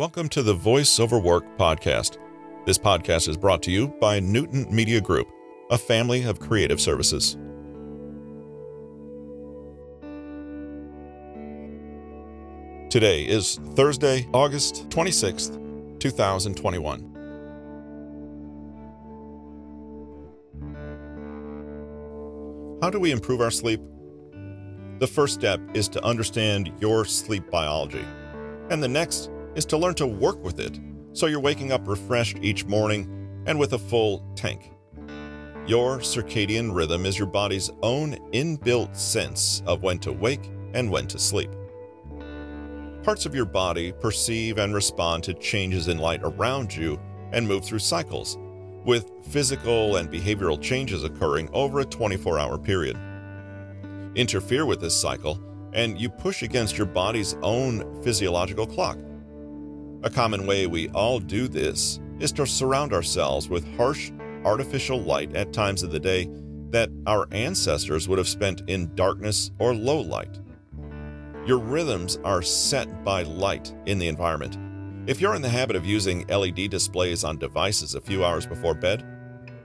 Welcome to the Voice Over Work podcast. This podcast is brought to you by Newton Media Group, a family of creative services. Today is Thursday, August 26th, 2021. How do we improve our sleep? The first step is to understand your sleep biology, and the next is to learn to work with it so you're waking up refreshed each morning and with a full tank. Your circadian rhythm is your body's own inbuilt sense of when to wake and when to sleep. Parts of your body perceive and respond to changes in light around you and move through cycles, with physical and behavioral changes occurring over a 24 hour period. Interfere with this cycle, and you push against your body's own physiological clock. A common way we all do this is to surround ourselves with harsh, artificial light at times of the day that our ancestors would have spent in darkness or low light. Your rhythms are set by light in the environment. If you're in the habit of using LED displays on devices a few hours before bed,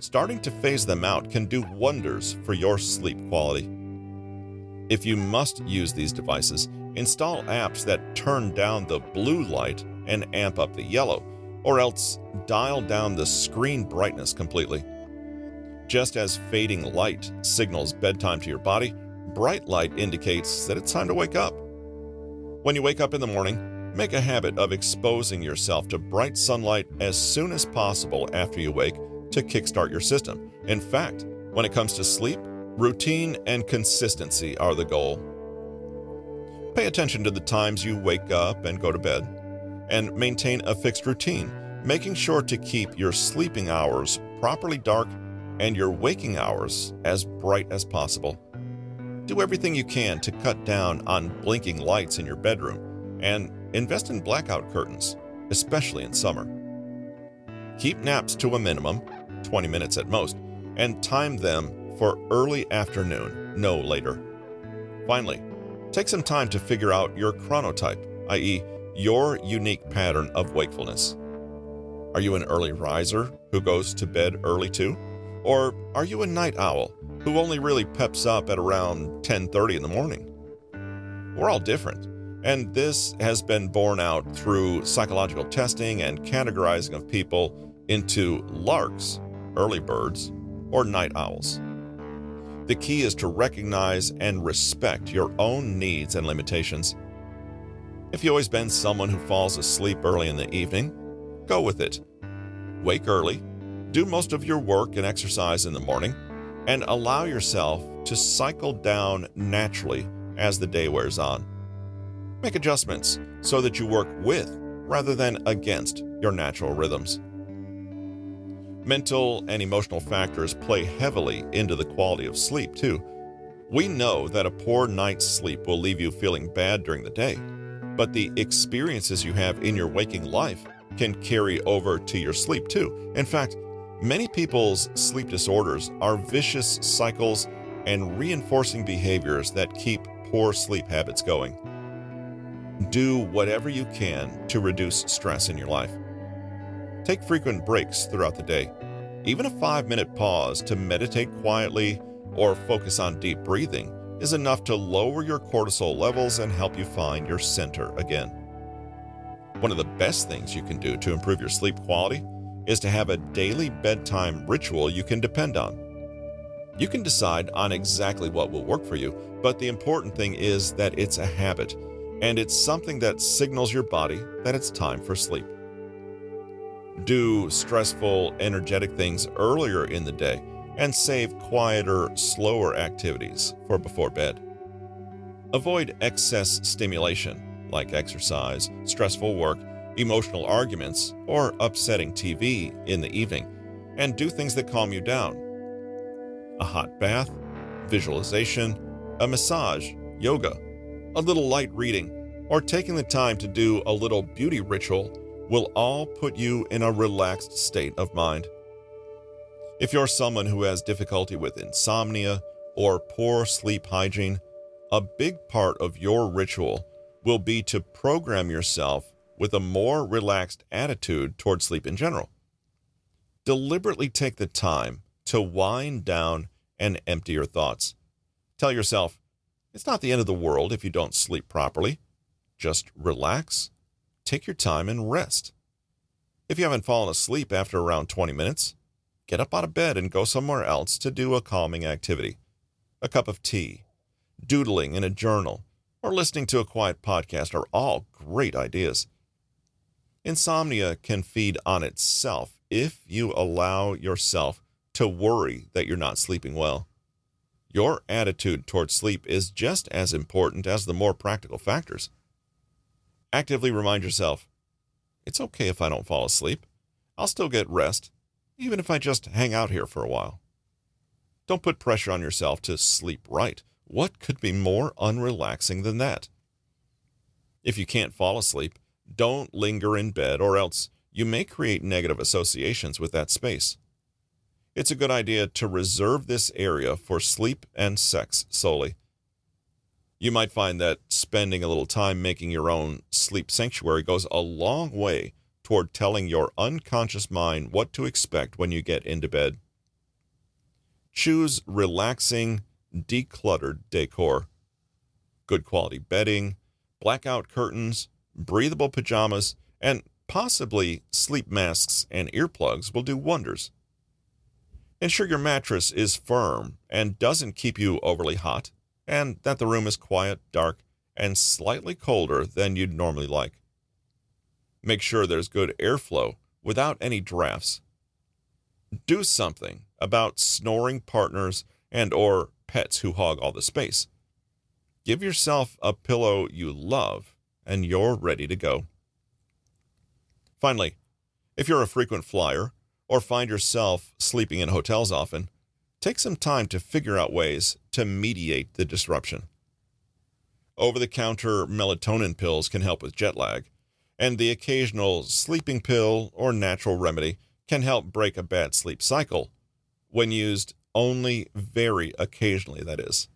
starting to phase them out can do wonders for your sleep quality. If you must use these devices, install apps that turn down the blue light and amp up the yellow, or else dial down the screen brightness completely. Just as fading light signals bedtime to your body, bright light indicates that it's time to wake up. When you wake up in the morning, make a habit of exposing yourself to bright sunlight as soon as possible after you wake to kickstart your system. In fact, when it comes to sleep, routine and consistency are the goal. Pay attention to the times you wake up and go to bed, and maintain a fixed routine, making sure to keep your sleeping hours properly dark and your waking hours as bright as possible. Do everything you can to cut down on blinking lights in your bedroom and invest in blackout curtains, especially in summer. Keep naps to a minimum, 20 minutes at most, and time them for early afternoon, no later. Finally, take some time to figure out your chronotype, i.e., your unique pattern of wakefulness. Are you an early riser who goes to bed early too? Or are you a night owl who only really peps up at around 10:30 in the morning. We're all different, and this has been borne out through psychological testing and categorizing of people into larks, early birds, or night owls. The key is to recognize and respect your own needs and limitations. If you've always been someone who falls asleep early in the evening, go with it. Wake early, do most of your work and exercise in the morning, and allow yourself to cycle down naturally as the day wears on. Make adjustments so that you work with rather than against your natural rhythms. Mental and emotional factors play heavily into the quality of sleep, too. We know that a poor night's sleep will leave you feeling bad during the day, but the experiences you have in your waking life can carry over to your sleep, too. In fact, Many people's sleep disorders are vicious cycles and reinforcing behaviors that keep poor sleep habits going. Do whatever you can to reduce stress in your life. Take frequent breaks throughout the day. Even a five minute pause to meditate quietly or focus on deep breathing is enough to lower your cortisol levels and help you find your center again. One of the best things you can do to improve your sleep quality is to have a daily bedtime ritual you can depend on. You can decide on exactly what will work for you, but the important thing is that it's a habit and it's something that signals your body that it's time for sleep. Do stressful, energetic things earlier in the day and save quieter, slower activities for before bed. Avoid excess stimulation like exercise, stressful work, emotional arguments, or upsetting TV in the evening, and do things that calm you down. A hot bath, visualization, a massage, yoga, a little light reading, or taking the time to do a little beauty ritual will all put you in a relaxed state of mind. If you're someone who has difficulty with insomnia or poor sleep hygiene, a big part of your ritual will be to program yourself with a more relaxed attitude toward sleep in general. Deliberately take the time to wind down and empty your thoughts. Tell yourself, it's not the end of the world if you don't sleep properly. Just relax, take your time, and rest. If you haven't fallen asleep after around 20 minutes, get up out of bed and go somewhere else to do a calming activity. A cup of tea, doodling in a journal, or listening to a quiet podcast are all great ideas. Insomnia can feed on itself if you allow yourself to worry that you're not sleeping well. Your attitude toward sleep is just as important as the more practical factors. Actively remind yourself it's okay if I don't fall asleep. I'll still get rest, even if I just hang out here for a while. Don't put pressure on yourself to sleep right. What could be more unrelaxing than that? If you can't fall asleep, don't linger in bed, or else you may create negative associations with that space. It's a good idea to reserve this area for sleep and sex solely. You might find that spending a little time making your own sleep sanctuary goes a long way toward telling your unconscious mind what to expect when you get into bed. Choose relaxing, decluttered decor. Good quality bedding, blackout curtains, breathable pajamas, and possibly sleep masks and earplugs will do wonders. Ensure your mattress is firm and doesn't keep you overly hot, and that the room is quiet, dark, and slightly colder than you'd normally like. Make sure there's good airflow without any drafts. Do something about snoring partners and or pets who hog all the space. Give yourself a pillow you love and you're ready to go. Finally, if you're a frequent flyer or find yourself sleeping in hotels often, take some time to figure out ways to mediate the disruption. Over the counter melatonin pills can help with jet lag, and the occasional sleeping pill or natural remedy can help break a bad sleep cycle when used only very occasionally, that is.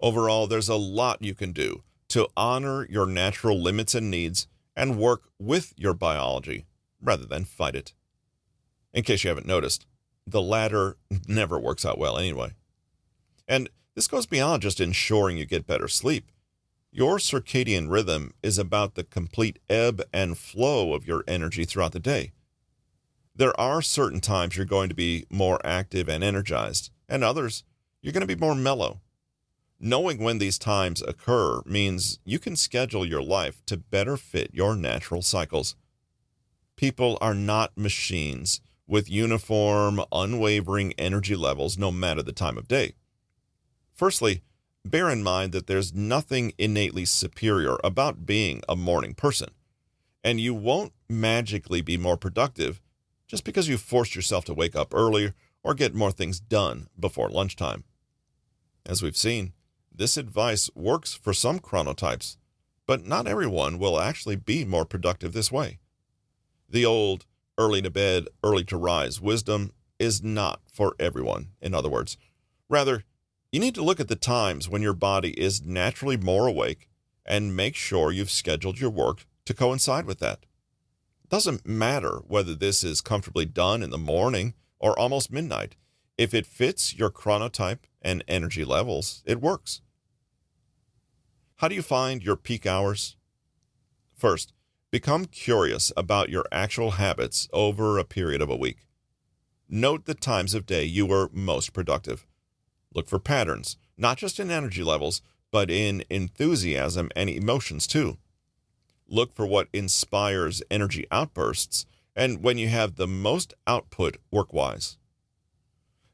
Overall, there's a lot you can do to honor your natural limits and needs and work with your biology rather than fight it. In case you haven't noticed, the latter never works out well anyway. And this goes beyond just ensuring you get better sleep. Your circadian rhythm is about the complete ebb and flow of your energy throughout the day. There are certain times you're going to be more active and energized, and others you're going to be more mellow. Knowing when these times occur means you can schedule your life to better fit your natural cycles. People are not machines with uniform, unwavering energy levels no matter the time of day. Firstly, bear in mind that there's nothing innately superior about being a morning person, and you won't magically be more productive just because you forced yourself to wake up earlier or get more things done before lunchtime. As we've seen, this advice works for some chronotypes, but not everyone will actually be more productive this way. The old early to bed, early to rise wisdom is not for everyone, in other words. Rather, you need to look at the times when your body is naturally more awake and make sure you've scheduled your work to coincide with that. It doesn't matter whether this is comfortably done in the morning or almost midnight. If it fits your chronotype and energy levels, it works. How do you find your peak hours? First, become curious about your actual habits over a period of a week. Note the times of day you were most productive. Look for patterns, not just in energy levels, but in enthusiasm and emotions too. Look for what inspires energy outbursts and when you have the most output work wise.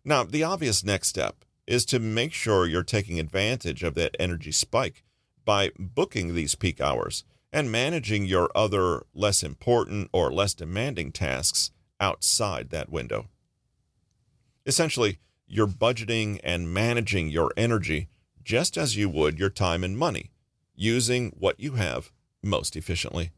Now, the obvious next step is to make sure you're taking advantage of that energy spike by booking these peak hours and managing your other less important or less demanding tasks outside that window. Essentially, you're budgeting and managing your energy just as you would your time and money, using what you have most efficiently.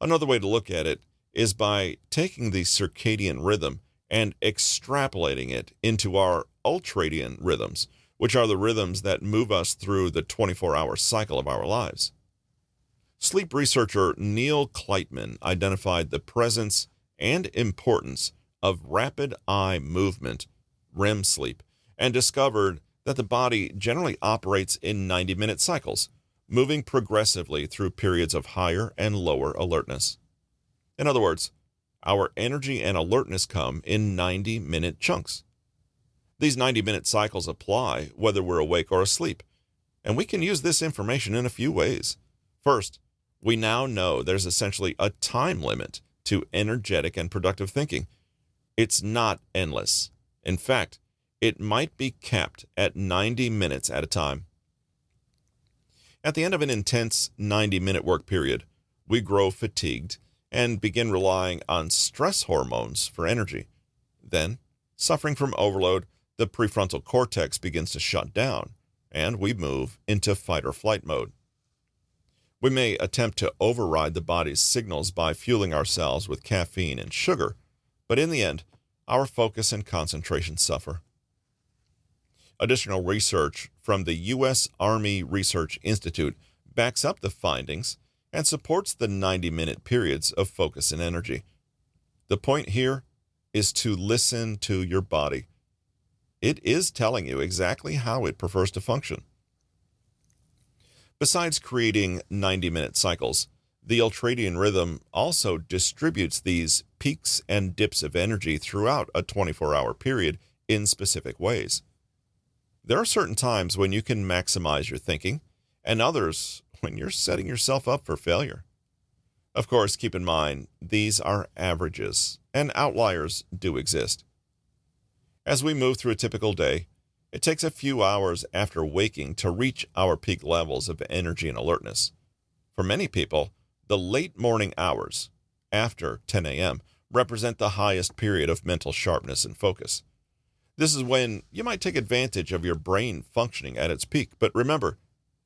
Another way to look at it is by taking the circadian rhythm and extrapolating it into our ultradian rhythms, which are the rhythms that move us through the 24 hour cycle of our lives. Sleep researcher Neil Kleitman identified the presence and importance of rapid eye movement, REM sleep, and discovered that the body generally operates in 90 minute cycles, moving progressively through periods of higher and lower alertness. In other words, our energy and alertness come in 90 minute chunks. These 90 minute cycles apply whether we're awake or asleep, and we can use this information in a few ways. First, we now know there's essentially a time limit to energetic and productive thinking. It's not endless. In fact, it might be capped at 90 minutes at a time. At the end of an intense 90 minute work period, we grow fatigued and begin relying on stress hormones for energy. Then, suffering from overload, the prefrontal cortex begins to shut down, and we move into fight or flight mode. We may attempt to override the body's signals by fueling ourselves with caffeine and sugar, but in the end, our focus and concentration suffer. Additional research from the U.S. Army Research Institute backs up the findings and supports the 90 minute periods of focus and energy. The point here is to listen to your body. It is telling you exactly how it prefers to function. Besides creating 90 minute cycles, the ultradian rhythm also distributes these peaks and dips of energy throughout a 24 hour period in specific ways. There are certain times when you can maximize your thinking, and others when you're setting yourself up for failure. Of course, keep in mind, these are averages, and outliers do exist. As we move through a typical day, it takes a few hours after waking to reach our peak levels of energy and alertness. For many people, the late morning hours, after 10 a.m., represent the highest period of mental sharpness and focus. This is when you might take advantage of your brain functioning at its peak, but remember,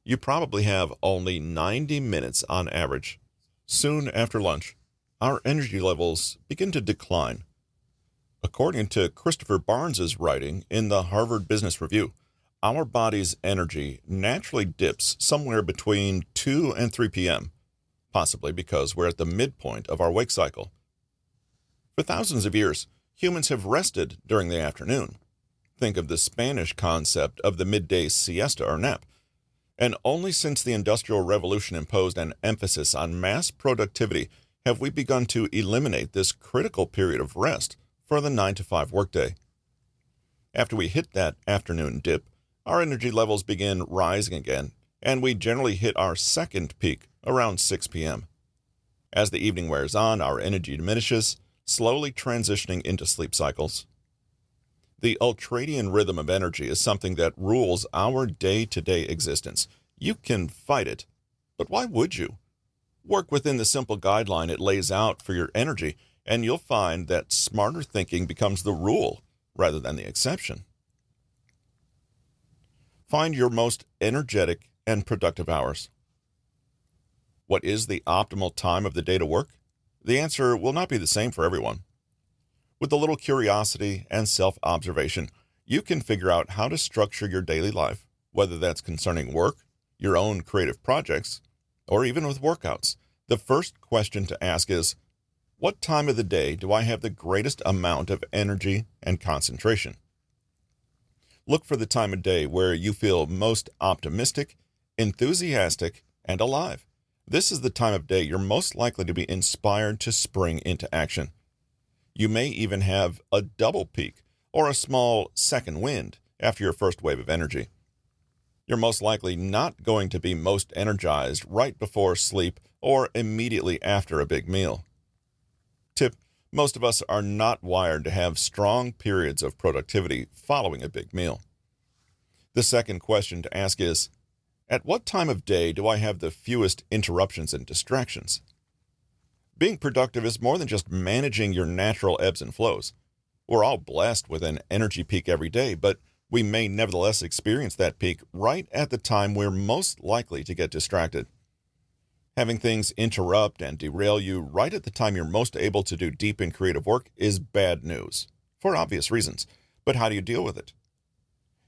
you probably have only 90 minutes on average. Soon after lunch, our energy levels begin to decline. According to Christopher Barnes's writing in the Harvard Business Review, our body's energy naturally dips somewhere between 2 and 3 p.m., possibly because we're at the midpoint of our wake cycle. For thousands of years, humans have rested during the afternoon. Think of the Spanish concept of the midday siesta or nap. And only since the Industrial Revolution imposed an emphasis on mass productivity have we begun to eliminate this critical period of rest for the 9 to 5 workday. After we hit that afternoon dip, our energy levels begin rising again, and we generally hit our second peak around 6 p.m. As the evening wears on, our energy diminishes, slowly transitioning into sleep cycles. The ultradian rhythm of energy is something that rules our day to day existence. You can fight it, but why would you? Work within the simple guideline it lays out for your energy and you'll find that smarter thinking becomes the rule rather than the exception. Find your most energetic and productive hours. What is the optimal time of the day to work? The answer will not be the same for everyone. With a little curiosity and self observation, you can figure out how to structure your daily life, whether that's concerning work, your own creative projects, or even with workouts. The first question to ask is what time of the day do I have the greatest amount of energy and concentration? Look for the time of day where you feel most optimistic, enthusiastic, and alive. This is the time of day you're most likely to be inspired to spring into action. You may even have a double peak or a small second wind after your first wave of energy. You're most likely not going to be most energized right before sleep or immediately after a big meal. Tip Most of us are not wired to have strong periods of productivity following a big meal. The second question to ask is At what time of day do I have the fewest interruptions and distractions? Being productive is more than just managing your natural ebbs and flows. We're all blessed with an energy peak every day, but we may nevertheless experience that peak right at the time we're most likely to get distracted. Having things interrupt and derail you right at the time you're most able to do deep and creative work is bad news, for obvious reasons. But how do you deal with it?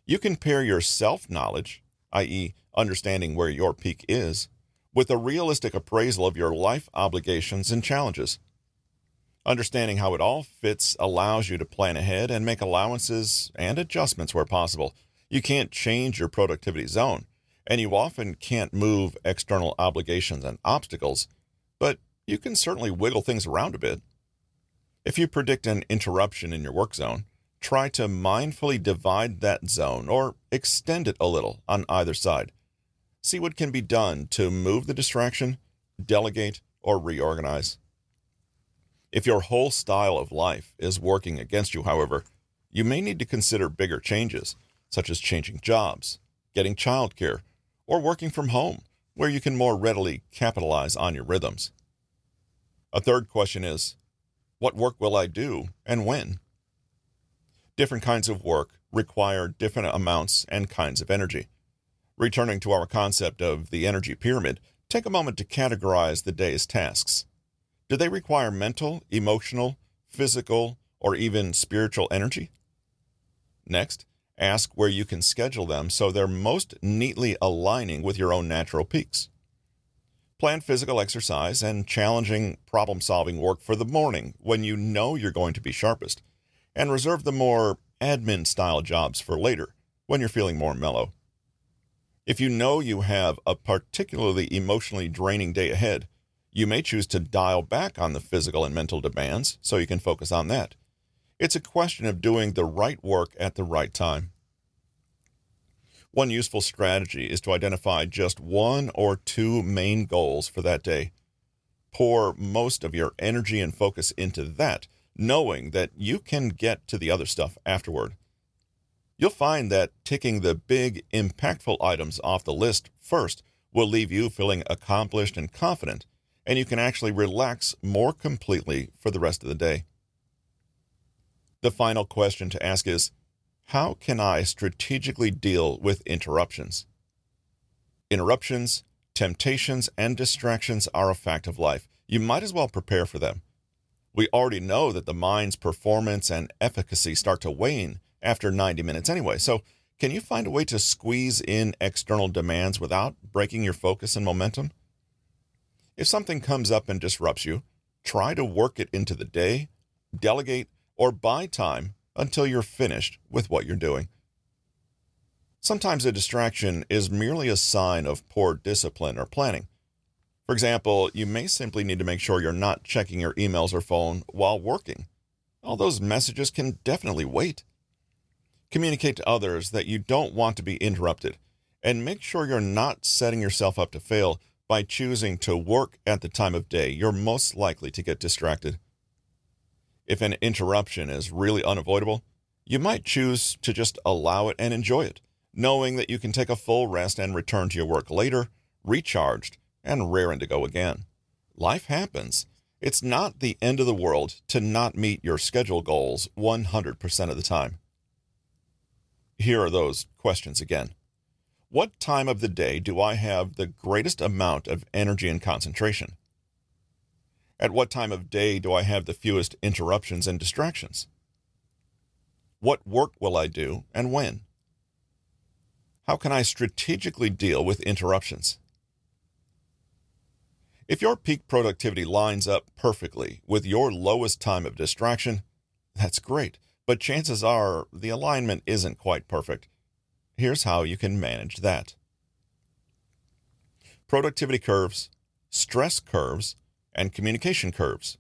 You can pair your self knowledge, i.e., understanding where your peak is, with a realistic appraisal of your life obligations and challenges. Understanding how it all fits allows you to plan ahead and make allowances and adjustments where possible. You can't change your productivity zone, and you often can't move external obligations and obstacles, but you can certainly wiggle things around a bit. If you predict an interruption in your work zone, try to mindfully divide that zone or extend it a little on either side. See what can be done to move the distraction, delegate, or reorganize. If your whole style of life is working against you, however, you may need to consider bigger changes, such as changing jobs, getting childcare, or working from home, where you can more readily capitalize on your rhythms. A third question is What work will I do and when? Different kinds of work require different amounts and kinds of energy. Returning to our concept of the energy pyramid, take a moment to categorize the day's tasks. Do they require mental, emotional, physical, or even spiritual energy? Next, ask where you can schedule them so they're most neatly aligning with your own natural peaks. Plan physical exercise and challenging problem solving work for the morning when you know you're going to be sharpest, and reserve the more admin style jobs for later when you're feeling more mellow. If you know you have a particularly emotionally draining day ahead, you may choose to dial back on the physical and mental demands so you can focus on that. It's a question of doing the right work at the right time. One useful strategy is to identify just one or two main goals for that day. Pour most of your energy and focus into that, knowing that you can get to the other stuff afterward. You'll find that ticking the big, impactful items off the list first will leave you feeling accomplished and confident and you can actually relax more completely for the rest of the day. The final question to ask is How can I strategically deal with interruptions? Interruptions, temptations, and distractions are a fact of life. You might as well prepare for them. We already know that the mind's performance and efficacy start to wane after 90 minutes anyway. So, can you find a way to squeeze in external demands without breaking your focus and momentum? If something comes up and disrupts you, try to work it into the day, delegate, or buy time until you're finished with what you're doing. Sometimes a distraction is merely a sign of poor discipline or planning. For example, you may simply need to make sure you're not checking your emails or phone while working. All those messages can definitely wait. Communicate to others that you don't want to be interrupted, and make sure you're not setting yourself up to fail by choosing to work at the time of day, you're most likely to get distracted. If an interruption is really unavoidable, you might choose to just allow it and enjoy it, knowing that you can take a full rest and return to your work later, recharged and raring to go again. Life happens. It's not the end of the world to not meet your schedule goals 100% of the time. Here are those questions again. What time of the day do I have the greatest amount of energy and concentration? At what time of day do I have the fewest interruptions and distractions? What work will I do and when? How can I strategically deal with interruptions? If your peak productivity lines up perfectly with your lowest time of distraction, that's great, but chances are the alignment isn't quite perfect Here's how you can manage that productivity curves, stress curves, and communication curves.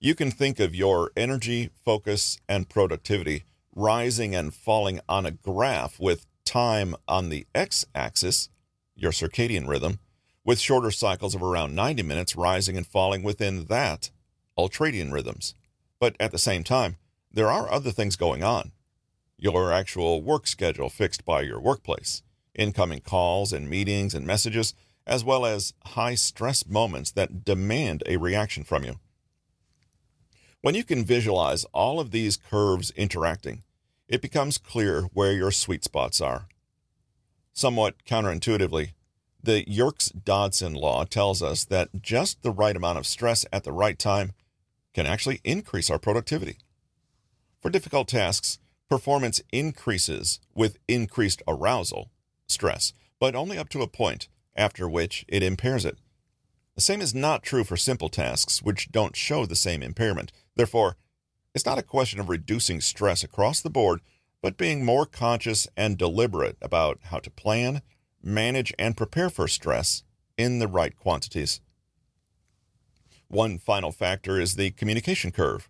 You can think of your energy, focus, and productivity rising and falling on a graph with time on the x axis, your circadian rhythm, with shorter cycles of around 90 minutes rising and falling within that, ultradian rhythms. But at the same time, there are other things going on your actual work schedule fixed by your workplace, incoming calls and meetings and messages, as well as high stress moments that demand a reaction from you. When you can visualize all of these curves interacting, it becomes clear where your sweet spots are. Somewhat counterintuitively, the Yerkes Dodson law tells us that just the right amount of stress at the right time can actually increase our productivity. For difficult tasks, Performance increases with increased arousal, stress, but only up to a point, after which it impairs it. The same is not true for simple tasks, which don't show the same impairment. Therefore, it's not a question of reducing stress across the board, but being more conscious and deliberate about how to plan, manage, and prepare for stress in the right quantities. One final factor is the communication curve.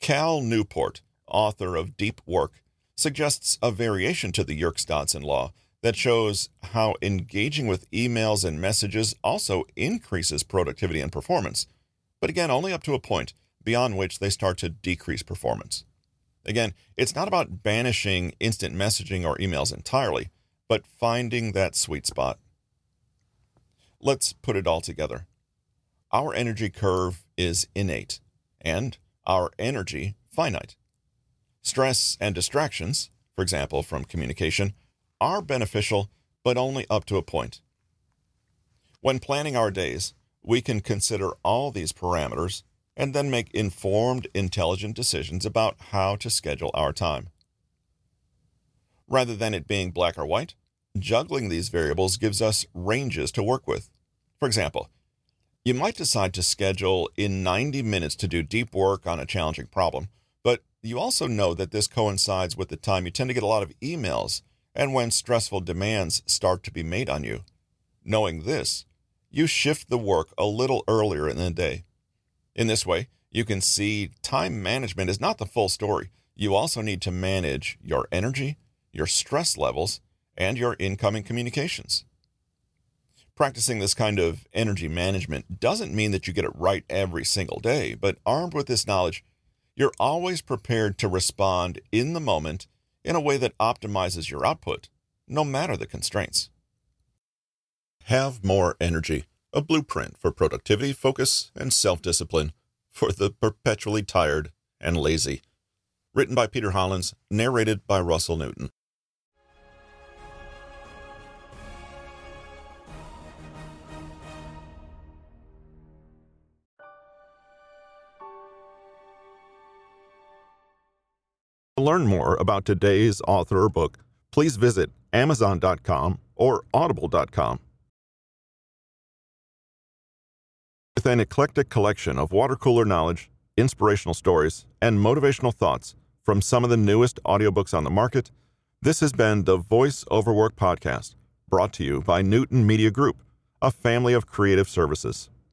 Cal Newport, author of Deep Work, suggests a variation to the Yerkes Dodson law that shows how engaging with emails and messages also increases productivity and performance, but again, only up to a point, beyond which they start to decrease performance. Again, it's not about banishing instant messaging or emails entirely, but finding that sweet spot. Let's put it all together. Our energy curve is innate, and our energy finite. Stress and distractions, for example, from communication, are beneficial, but only up to a point. When planning our days, we can consider all these parameters and then make informed, intelligent decisions about how to schedule our time. Rather than it being black or white, juggling these variables gives us ranges to work with. For example, you might decide to schedule in 90 minutes to do deep work on a challenging problem, but you also know that this coincides with the time you tend to get a lot of emails and when stressful demands start to be made on you. Knowing this, you shift the work a little earlier in the day. In this way, you can see time management is not the full story. You also need to manage your energy, your stress levels, and your incoming communications. Practicing this kind of energy management doesn't mean that you get it right every single day, but armed with this knowledge, you're always prepared to respond in the moment in a way that optimizes your output, no matter the constraints. Have more energy, a blueprint for productivity, focus, and self discipline for the perpetually tired and lazy. Written by Peter Hollins, narrated by Russell Newton. To learn more about today's author or book, please visit Amazon.com or Audible.com. With an eclectic collection of water cooler knowledge, inspirational stories, and motivational thoughts from some of the newest audiobooks on the market, this has been the Voice Over Work podcast, brought to you by Newton Media Group, a family of creative services.